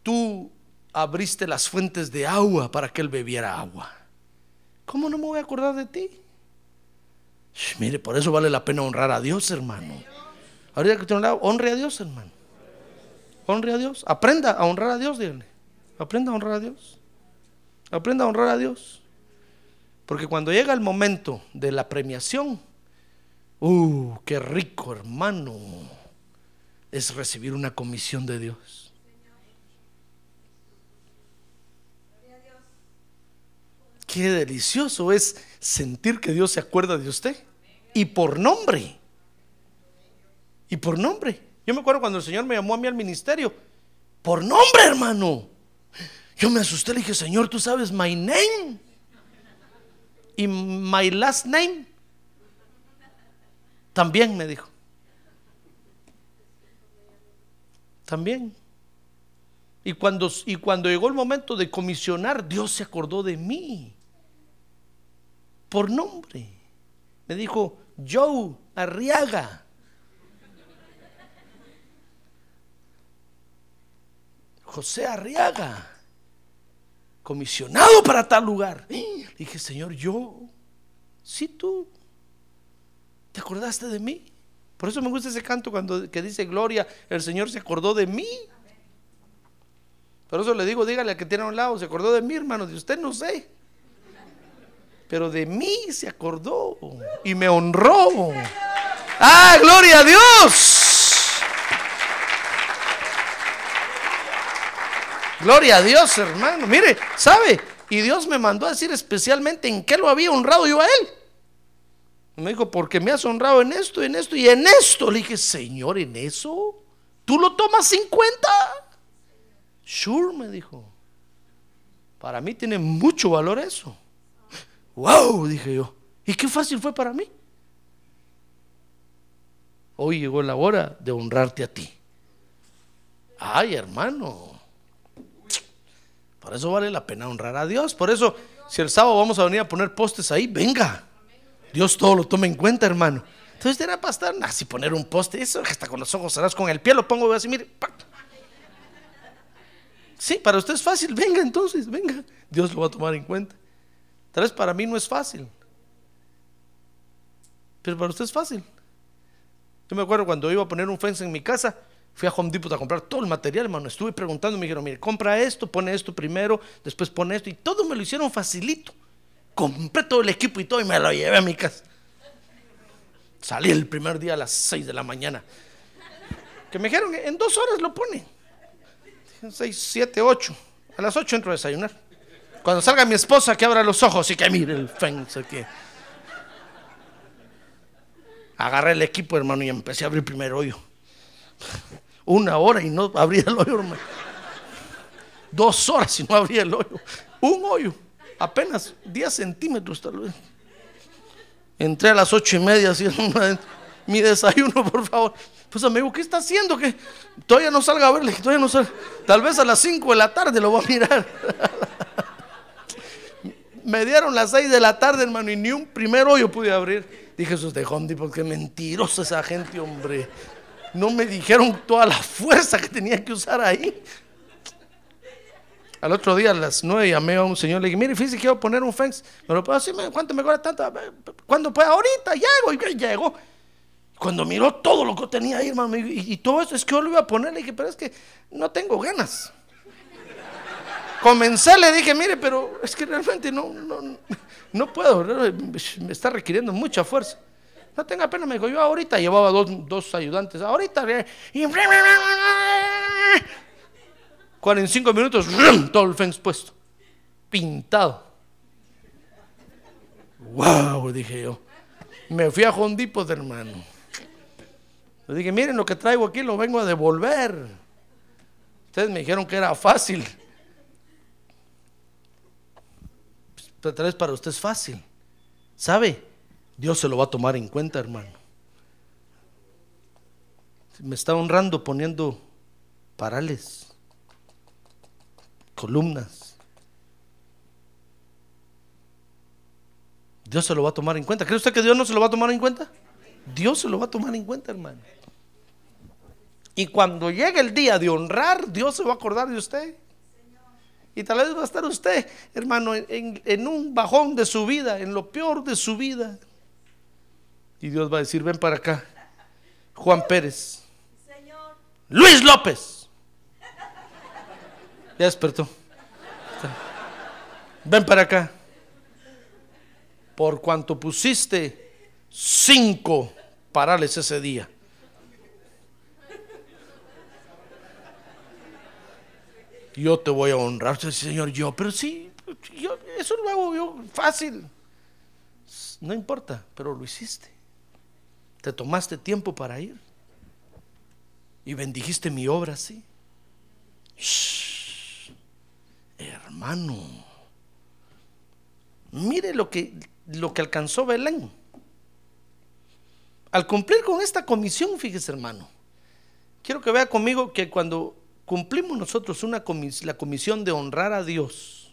tú abriste las fuentes de agua para que él bebiera agua. ¿Cómo no me voy a acordar de ti? mire, por eso vale la pena honrar a Dios, hermano. Ahorita que tengo honre a Dios, hermano. Honre a Dios. Aprenda a honrar a Dios, dígale. Aprenda a honrar a Dios. Aprenda a honrar a Dios. Porque cuando llega el momento de la premiación, ¡uh, qué rico hermano! Es recibir una comisión de Dios. Qué delicioso es sentir que Dios se acuerda de usted. Y por nombre. Y por nombre. Yo me acuerdo cuando el Señor me llamó a mí al ministerio. Por nombre, hermano. Yo me asusté, le dije, Señor, tú sabes my name y my last name también me dijo. También. Y cuando, y cuando llegó el momento de comisionar, Dios se acordó de mí. Por nombre. Me dijo, Joe Arriaga. José Arriaga comisionado para tal lugar. dije, Señor, yo, si tú, ¿te acordaste de mí? Por eso me gusta ese canto cuando que dice Gloria, el Señor se acordó de mí. Por eso le digo, dígale al que tiene a un lado, se acordó de mí, hermano, de usted no sé. Pero de mí se acordó y me honró. ¡Ah, gloria a Dios! Gloria a Dios, hermano. Mire, ¿sabe? Y Dios me mandó a decir especialmente en qué lo había honrado yo a él. Me dijo, porque me has honrado en esto, en esto y en esto. Le dije, Señor, ¿en eso? ¿Tú lo tomas 50? Sure, me dijo. Para mí tiene mucho valor eso. Wow, dije yo. ¿Y qué fácil fue para mí? Hoy llegó la hora de honrarte a ti. Ay, hermano. Por eso vale la pena honrar a Dios. Por eso, si el sábado vamos a venir a poner postes ahí, venga. Dios todo lo toma en cuenta, hermano. Entonces era para estar, así poner un poste, eso hasta con los ojos cerrados, con el pie lo pongo así, mire. Sí, para usted es fácil, venga entonces, venga. Dios lo va a tomar en cuenta. Tal vez para mí no es fácil. Pero para usted es fácil. Yo me acuerdo cuando iba a poner un fence en mi casa, fui a Home Depot a comprar todo el material, hermano. Estuve preguntando, me dijeron, mire, compra esto, pone esto primero, después pone esto, y todo me lo hicieron facilito. Compré todo el equipo y todo y me lo llevé a mi casa. Salí el primer día a las 6 de la mañana. Que me dijeron, en dos horas lo pone. 6, 7, 8. A las 8 entro a desayunar. Cuando salga mi esposa, que abra los ojos y que mire el fence que. Agarré el equipo, hermano, y empecé a abrir el primer hoyo. Una hora y no abría el hoyo, hermano. Dos horas y no abría el hoyo. Un hoyo, apenas 10 centímetros tal vez. Entré a las ocho y media haciendo mi desayuno, por favor. Pues amigo, ¿qué está haciendo? Que todavía no salga a verle, todavía no salga. Tal vez a las 5 de la tarde lo voy a mirar. Me dieron las 6 de la tarde, hermano, y ni un primer hoyo pude abrir. Dije, esos de Hondi, porque mentirosa esa gente, hombre. No me dijeron toda la fuerza que tenía que usar ahí. Al otro día, a las 9, llamé a un señor, le dije, mire, fíjese, quiero poner un fence. ¿Me lo puedo decir? ¿Cuánto me cobra tanto? ¿Cuándo puede? Ahorita, llego. Y llegó. Cuando miró todo lo que tenía ahí, hermano, y, y todo eso es que yo lo iba a poner, le dije, pero es que no tengo ganas. Comencé, le dije, mire, pero es que realmente no, no, no puedo, me está requiriendo mucha fuerza. No tenga pena, me dijo, yo ahorita llevaba dos, dos ayudantes, ahorita, y 45 minutos, todo el fence puesto, pintado. Wow, dije yo. Me fui a Jondipos, hermano. Le dije, miren lo que traigo aquí, lo vengo a devolver. Ustedes me dijeron que era fácil. Pero tal vez para usted es fácil. ¿Sabe? Dios se lo va a tomar en cuenta, hermano. Me está honrando poniendo parales, columnas. Dios se lo va a tomar en cuenta. ¿Cree usted que Dios no se lo va a tomar en cuenta? Dios se lo va a tomar en cuenta, hermano. Y cuando llegue el día de honrar, Dios se va a acordar de usted. Y tal vez va a estar usted, hermano, en, un bajón de su vida, en lo peor de su vida. Y Dios va a decir, ven para acá. Juan Pérez. Luis López. Ya despertó. Ven para acá. Por cuanto pusiste cinco parales ese día. Yo te voy a honrar. Señor, yo, pero sí, yo, eso lo hago yo fácil. No importa, pero lo hiciste. Te tomaste tiempo para ir. Y bendijiste mi obra, sí. hermano, mire lo que, lo que alcanzó Belén. Al cumplir con esta comisión, fíjese hermano, quiero que vea conmigo que cuando cumplimos nosotros una la comisión de honrar a Dios,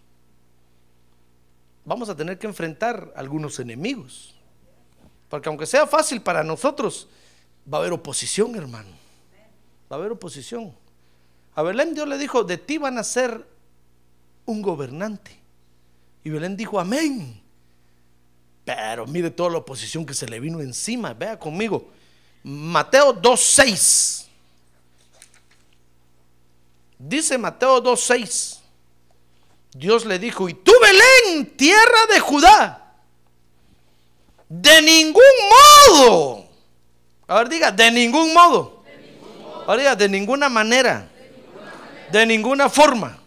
vamos a tener que enfrentar algunos enemigos. Porque aunque sea fácil para nosotros, va a haber oposición, hermano. Va a haber oposición. A Belén Dios le dijo, de ti van a ser un gobernante. Y Belén dijo, amén. Pero mire toda la oposición que se le vino encima. Vea conmigo. Mateo 2.6. Dice Mateo 2.6. Dios le dijo, y tú Belén, tierra de Judá, de ningún modo. Ahora diga, de ningún modo. Ahora diga, de ninguna manera. De ninguna forma.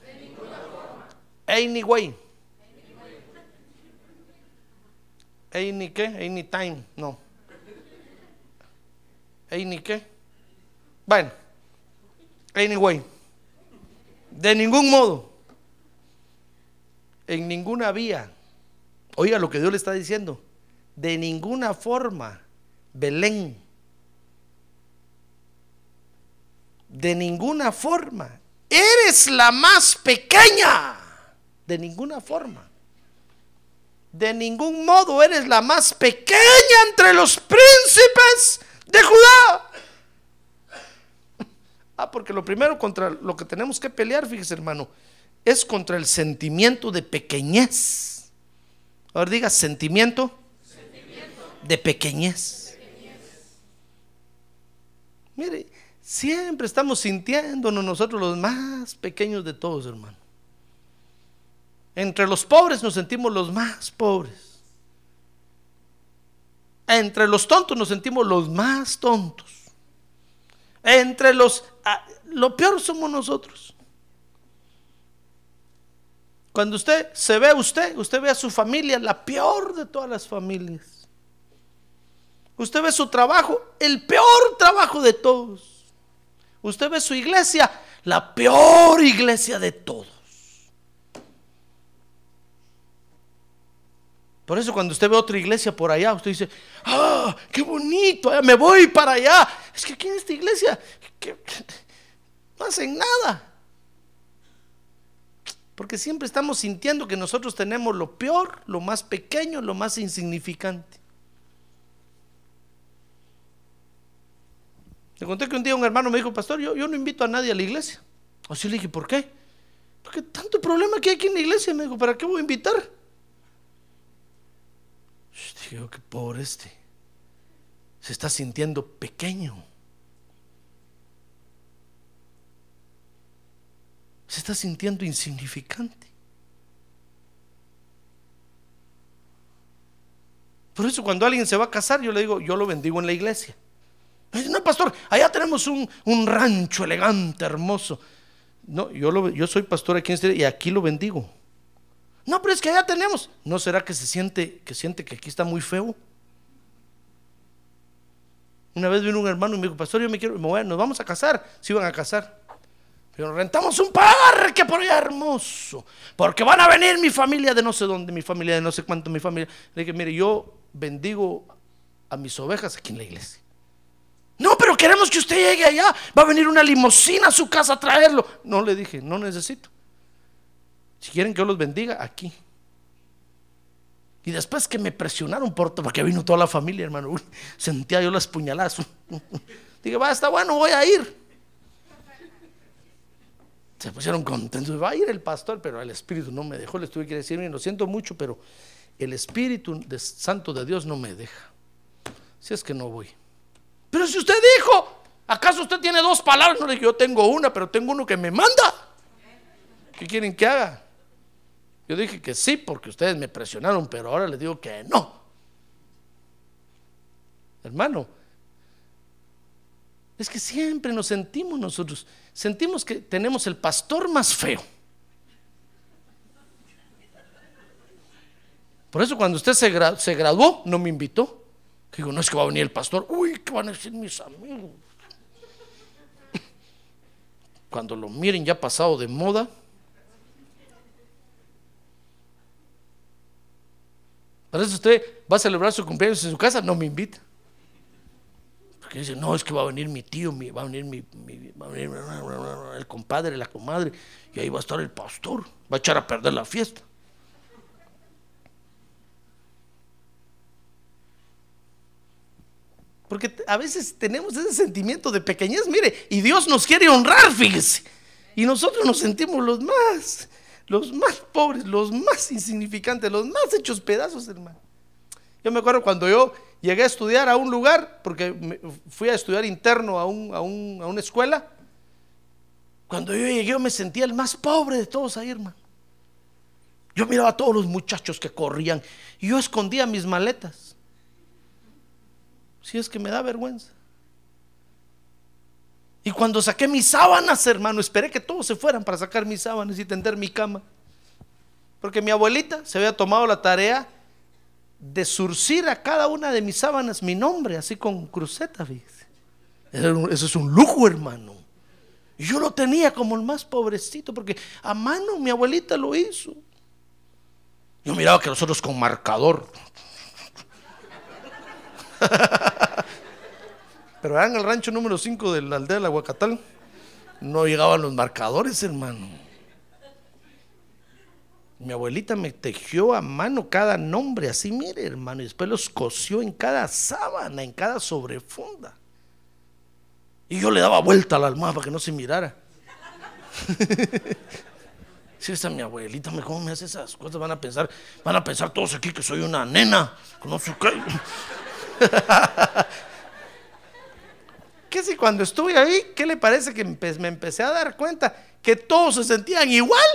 Anyway. Any qué? Anytime. No. Any qué? Bueno. Anyway. De ningún modo. En ninguna vía. Oiga lo que Dios le está diciendo. De ninguna forma. Belén. De ninguna forma. Eres la más pequeña. De ninguna forma. De ningún modo eres la más pequeña entre los príncipes de Judá. Ah, porque lo primero contra lo que tenemos que pelear, fíjese hermano, es contra el sentimiento de pequeñez. Ahora diga sentimiento, de pequeñez. Mire, siempre estamos sintiéndonos nosotros los más pequeños de todos, hermano. Entre los pobres nos sentimos los más pobres. Entre los tontos nos sentimos los más tontos. Entre los... ah, lo peor somos nosotros. Cuando usted se ve usted, usted ve a su familia, la peor de todas las familias. Usted ve su trabajo, el peor trabajo de todos. Usted ve su iglesia, la peor iglesia de todos. Por eso cuando usted ve otra iglesia por allá, usted dice, ah, qué bonito, me voy para allá. Es que aquí en esta iglesia que- que no hacen nada. Porque siempre estamos sintiendo que nosotros tenemos lo peor, lo más pequeño, lo más insignificante. Le conté que un día un hermano me dijo, pastor, yo, yo no invito a nadie a la iglesia. Así le dije, ¿por qué? Porque tanto problema que hay aquí en la iglesia. Me dijo, ¿para qué voy a invitar? Dije, oh, qué pobre este. Se está sintiendo pequeño. Se está sintiendo insignificante. Por eso cuando alguien se va a casar, yo le digo, yo lo bendigo en la iglesia. No, pastor, allá tenemos un, un rancho elegante, hermoso. No, yo, lo- yo soy pastor aquí en este y aquí lo bendigo. No, pero es que allá tenemos. ¿No será que se siente que siente que aquí está muy feo? Una vez vino un hermano y me dijo, pastor, yo me quiero, me nos vamos a casar. Se iban a casar. Pero rentamos un parque por allá hermoso. Porque van a venir mi familia de no sé dónde, mi familia de no sé cuánto, mi familia. Le dije, mire, yo bendigo a mis ovejas aquí en la iglesia. No, pero queremos que usted llegue allá. Va a venir una limusina a su casa a traerlo. No le dije, no necesito. Si quieren que yo los bendiga, aquí. Y después que me presionaron por todo, porque vino toda la familia, hermano. Sentía yo las puñaladas. Dije, va, está bueno, voy a ir. Se pusieron contentos. Va a ir el pastor, pero el Espíritu no me dejó. Les tuve que decir, miren, lo siento mucho, pero el Espíritu Santo de Dios no me deja. Si es que no voy. Pero si usted dijo, ¿acaso usted tiene dos palabras? No le dije, yo tengo una, pero tengo uno que me manda. ¿Qué quieren que haga? Yo dije que sí, porque ustedes me presionaron, pero ahora les digo que no. Hermano, es que siempre nos sentimos nosotros, sentimos que tenemos el pastor más feo. Por eso cuando usted se, gra- se graduó, no me invitó. Digo, no es que va a venir el pastor. Uy, ¿qué van a decir mis amigos? Cuando lo miren ya pasado de moda. Por eso usted va a celebrar su cumpleaños en su casa, no me invita. Porque dice, no, es que va a venir mi tío, va a venir mi, va a venir el compadre, la comadre, y ahí va a estar el pastor, va a echar a perder la fiesta. Porque a veces tenemos ese sentimiento de pequeñez, mire, y Dios nos quiere honrar, fíjese. Y nosotros nos sentimos los más, los más pobres, los más insignificantes, los más hechos pedazos, hermano. Yo me acuerdo cuando yo llegué a estudiar a un lugar, porque fui a estudiar interno a, un- a un- a una escuela. Cuando yo llegué, yo me sentía el más pobre de todos ahí, hermano. Yo miraba a todos los muchachos que corrían y yo escondía mis maletas. Si es que me da vergüenza. Y cuando saqué mis sábanas, hermano, esperé que todos se fueran para sacar mis sábanas y tender mi cama. Porque mi abuelita se había tomado la tarea de surcir a cada una de mis sábanas mi nombre, así con cruceta, fíjese. Era un- Eso es un lujo, hermano. Yo lo tenía como el más pobrecito, porque a mano mi abuelita lo hizo. Yo miraba que nosotros con marcador. Pero allá en el rancho número 5 de la aldea de la Huacatal, no llegaban los marcadores, hermano. Mi abuelita me tejió a mano cada nombre, así mire, hermano, y después los cosió en cada sábana, en cada sobrefunda. Y yo le daba vuelta a la almohada para que no se mirara. Si esta mi abuelita, me cómo me hace esas cosas, van a pensar, van a pensar todos aquí que soy una nena, no sé qué. ¿Qué si cuando estuve ahí, qué le parece que me empecé a dar cuenta que todos se sentían igual?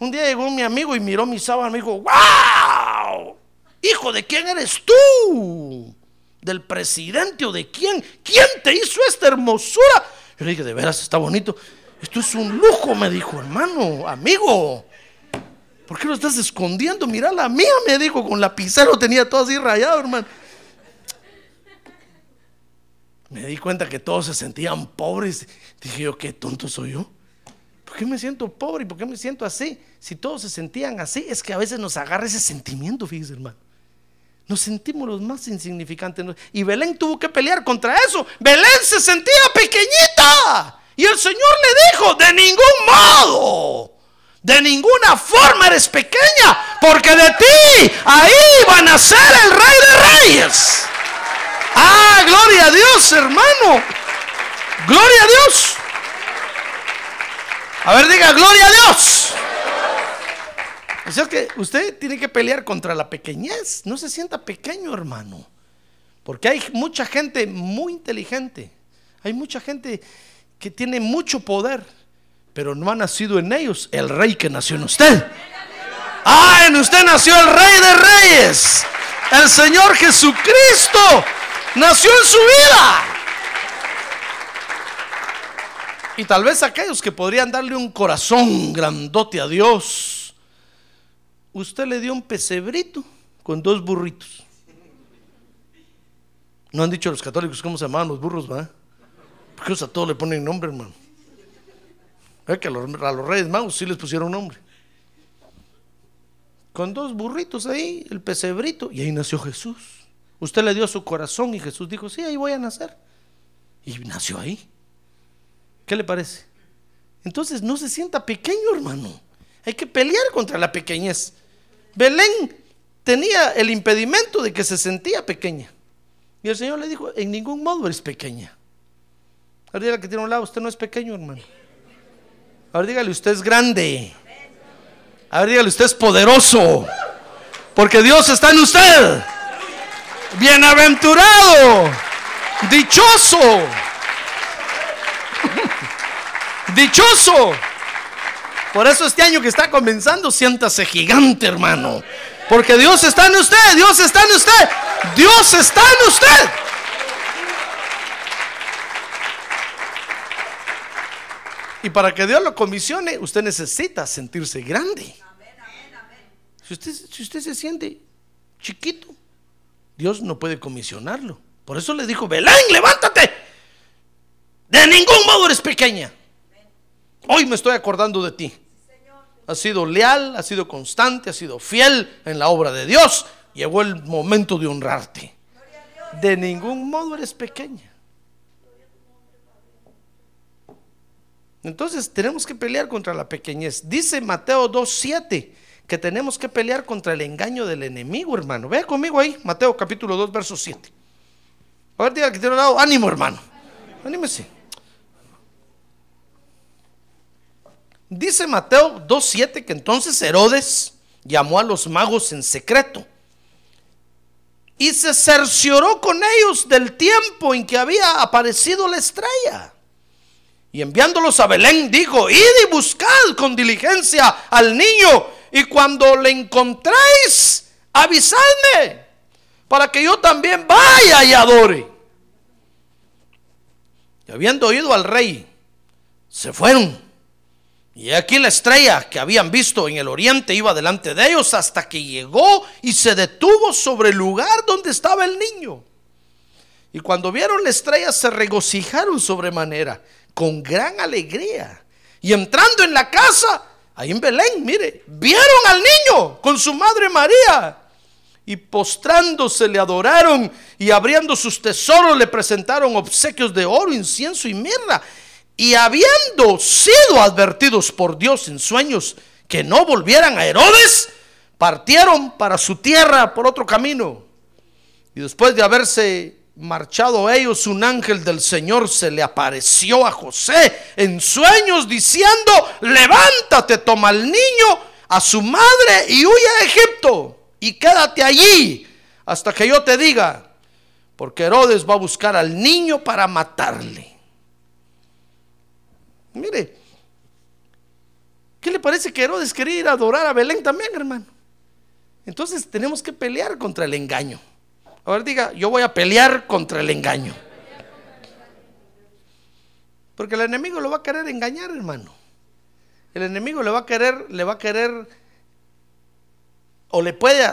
Un día llegó mi amigo y miró mi sábana y me dijo, ¡Wow! Hijo, ¿de quién eres tú? ¿Del presidente o de quién? ¿Quién te hizo esta hermosura? Yo le dije, de veras está bonito. Esto es un lujo, me dijo, hermano, amigo. ¿Por qué lo estás escondiendo? Mira la mía, me dijo, con lapicero tenía todo así rayado, hermano. Me di cuenta que todos se sentían pobres. Dije yo, qué tonto soy yo. ¿Por qué me siento pobre por qué me siento así? Si todos se sentían así, es que a veces nos agarra ese sentimiento, fíjese, hermano. Nos sentimos los más insignificantes. Y Belén tuvo que pelear contra eso. Belén se sentía pequeñita. Y el Señor le dijo, de ningún modo, de ninguna forma eres pequeña, porque de ti ahí va a nacer el Rey de Reyes. Ah, gloria a Dios, hermano. Gloria a Dios. A ver, diga, gloria a Dios. O sea que usted tiene que pelear contra la pequeñez. No se sienta pequeño, hermano. Porque hay mucha gente muy inteligente. Hay mucha gente que tiene mucho poder. Pero no ha nacido en ellos el rey que nació en usted. Ah, en usted nació el rey de reyes. El Señor Jesucristo nació en su vida. Y tal vez aquellos que podrían darle un corazón grandote a Dios, usted le dio un pesebrito con dos burritos. No han dicho los católicos cómo se llamaban los burros, ¿va? Porque a todos le ponen nombre, hermano. Es que a los, los reyes magos sí les pusieron nombre. Con dos burritos ahí, el pesebrito, y ahí nació Jesús. Usted le dio su corazón y Jesús dijo, sí, ahí voy a nacer. Y nació ahí. ¿Qué le parece? Entonces no se sienta pequeño, hermano. Hay que pelear contra la pequeñez. Belén tenía el impedimento de que se sentía pequeña. Y el Señor le dijo, en ningún modo eres pequeña. Ahora dígale que tiene un lado, usted no es pequeño, hermano. Ahora dígale, usted es grande. Ahora dígale, usted es poderoso. Porque Dios está en usted. Bienaventurado. Dichoso. Dichoso. Por eso este año que está comenzando, siéntase gigante, hermano. Porque Dios está en usted, Dios está en usted, Dios está en usted. Y para que Dios lo comisione, usted necesita sentirse grande. Si usted, si usted se siente chiquito, Dios no puede comisionarlo. Por eso le dijo, Belén, levántate. De ningún modo eres pequeña. Hoy me estoy acordando de ti. Has sido leal, has sido constante, has sido fiel en la obra de Dios. Llegó el momento de honrarte. De ningún modo eres pequeña. Entonces tenemos que pelear contra la pequeñez. Dice Mateo 2.7 que tenemos que pelear contra el engaño del enemigo, hermano. Vea conmigo ahí, Mateo capítulo 2, verso 7. A ver, diga que tiene un lado, ánimo, hermano. Anímese. Dice Mateo 2.7 que entonces Herodes llamó a los magos en secreto y se cercioró con ellos del tiempo en que había aparecido la estrella. Y enviándolos a Belén, dijo, id y buscad con diligencia al niño, y cuando le encontréis, avisadme, para que yo también vaya y adore. Y habiendo oído al rey, se fueron. Y aquí la estrella que habían visto en el oriente iba delante de ellos hasta que llegó y se detuvo sobre el lugar donde estaba el niño. Y cuando vieron la estrella se regocijaron sobremanera, con gran alegría. Y entrando en la casa, ahí en Belén, mire, vieron al niño con su madre María. Y postrándose le adoraron y abriendo sus tesoros le presentaron obsequios de oro, incienso y mirra. Y habiendo sido advertidos por Dios en sueños que no volvieran a Herodes, partieron para su tierra por otro camino. Y después de haberse marchado ellos, un ángel del Señor se le apareció a José en sueños diciendo, levántate, toma al niño, a su madre y huye a Egipto y quédate allí hasta que yo te diga, porque Herodes va a buscar al niño para matarle. Mire, ¿qué le parece que Herodes quería ir a adorar a Belén también, hermano? Entonces tenemos que pelear contra el engaño. A ver, diga, yo voy a pelear contra el engaño. Porque el enemigo lo va a querer engañar, hermano. El enemigo le va a querer, le va a querer, o le puede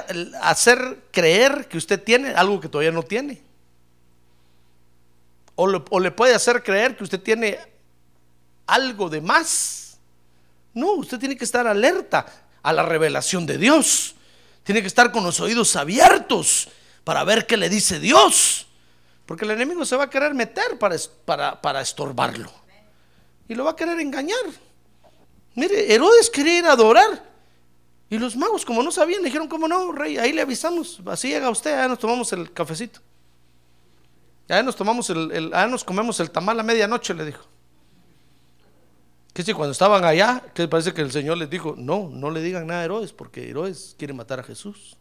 hacer creer que usted tiene algo que todavía no tiene. O o le puede hacer creer que usted tiene algo de más. No, usted tiene que estar alerta a la revelación de Dios. Tiene que estar con los oídos abiertos para ver qué le dice Dios. Porque el enemigo se va a querer meter para, para, para estorbarlo. Y lo va a querer engañar. Mire, Herodes quería ir a adorar. Y los magos, como no sabían, dijeron, ¿cómo no, rey? Ahí le avisamos. Así llega usted, allá nos tomamos el cafecito. Allá nos tomamos el, el allá nos comemos el tamal a medianoche, le dijo. Que si cuando estaban allá, que parece que el Señor les dijo, no, no le digan nada a Herodes, porque Herodes quiere matar a Jesús.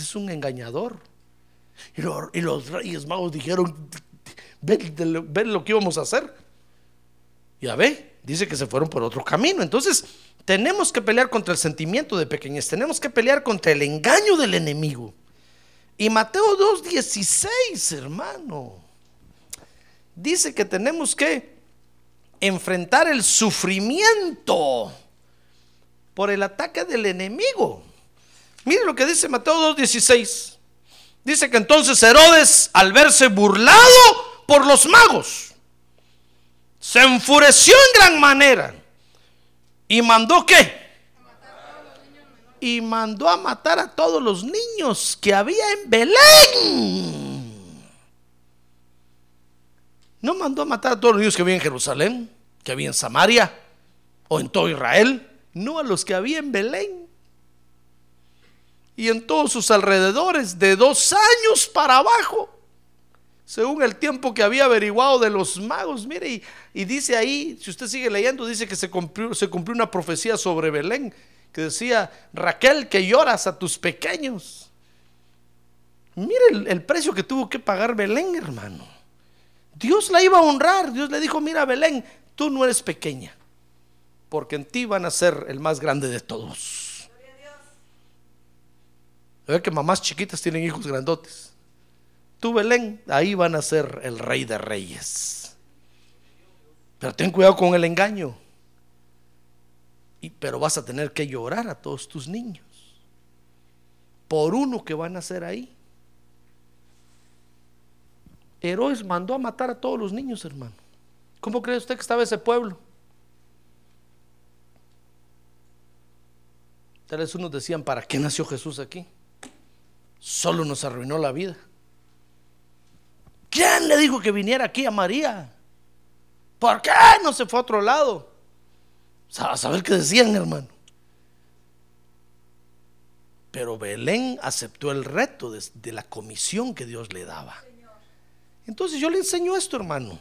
Es un engañador. Y, los reyes magos dijeron, ven, lo que íbamos a hacer. Ya ve, dice que se fueron por otro camino. Entonces, tenemos que pelear contra el sentimiento de pequeñez, tenemos que pelear contra el engaño del enemigo. Y Mateo 2.16, hermano, dice que tenemos que enfrentar el sufrimiento por el ataque del enemigo. Mire lo que dice Mateo 2.16. Dice que entonces Herodes, al verse burlado por los magos, se enfureció en gran manera y mandó qué? Y mandó a matar a todos los niños que había en Belén no mandó a matar a todos los niños que había en Jerusalén, que había en Samaria o en todo Israel, no a los que había en Belén y en todos sus alrededores, de dos años para abajo, según el tiempo que había averiguado de los magos. Mire, y, dice ahí, si usted sigue leyendo, dice que se cumplió, se cumplió una profecía sobre Belén, que decía, Raquel, que lloras a tus pequeños. Mire el, el precio que tuvo que pagar Belén, hermano. Dios la iba a honrar. Dios le dijo, mira Belén, tú no eres pequeña, porque en ti van a ser el más grande de todos. Ve que mamás chiquitas tienen hijos grandotes. Tú Belén, ahí van a ser el rey de reyes. Pero ten cuidado con el engaño. Y, pero vas a tener que llorar a todos tus niños por uno que van a ser ahí. Herodes mandó a matar a todos los niños, hermano. ¿Cómo cree usted que estaba ese pueblo? Tal vez unos decían, ¿para qué nació Jesús aquí? Solo nos arruinó la vida. ¿Quién le dijo que viniera aquí a María? ¿Por qué no se fue a otro lado? A saber qué decían, hermano. Pero Belén aceptó el reto de, la comisión que Dios le daba. Entonces yo le enseño esto, hermano,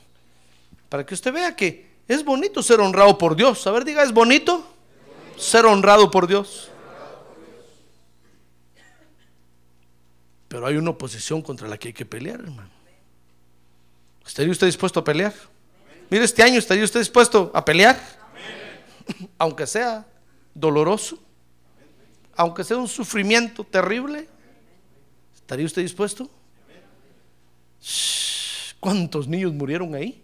para que usted vea que es bonito ser honrado por Dios. A ver, diga, ¿es bonito? Ser honrado por Dios. Pero hay una oposición contra la que hay que pelear, hermano. ¿Estaría usted dispuesto a pelear? Mire, este año estaría usted dispuesto a pelear, aunque sea doloroso, aunque sea un sufrimiento terrible. ¿Estaría usted dispuesto? ¿Cuántos niños murieron ahí?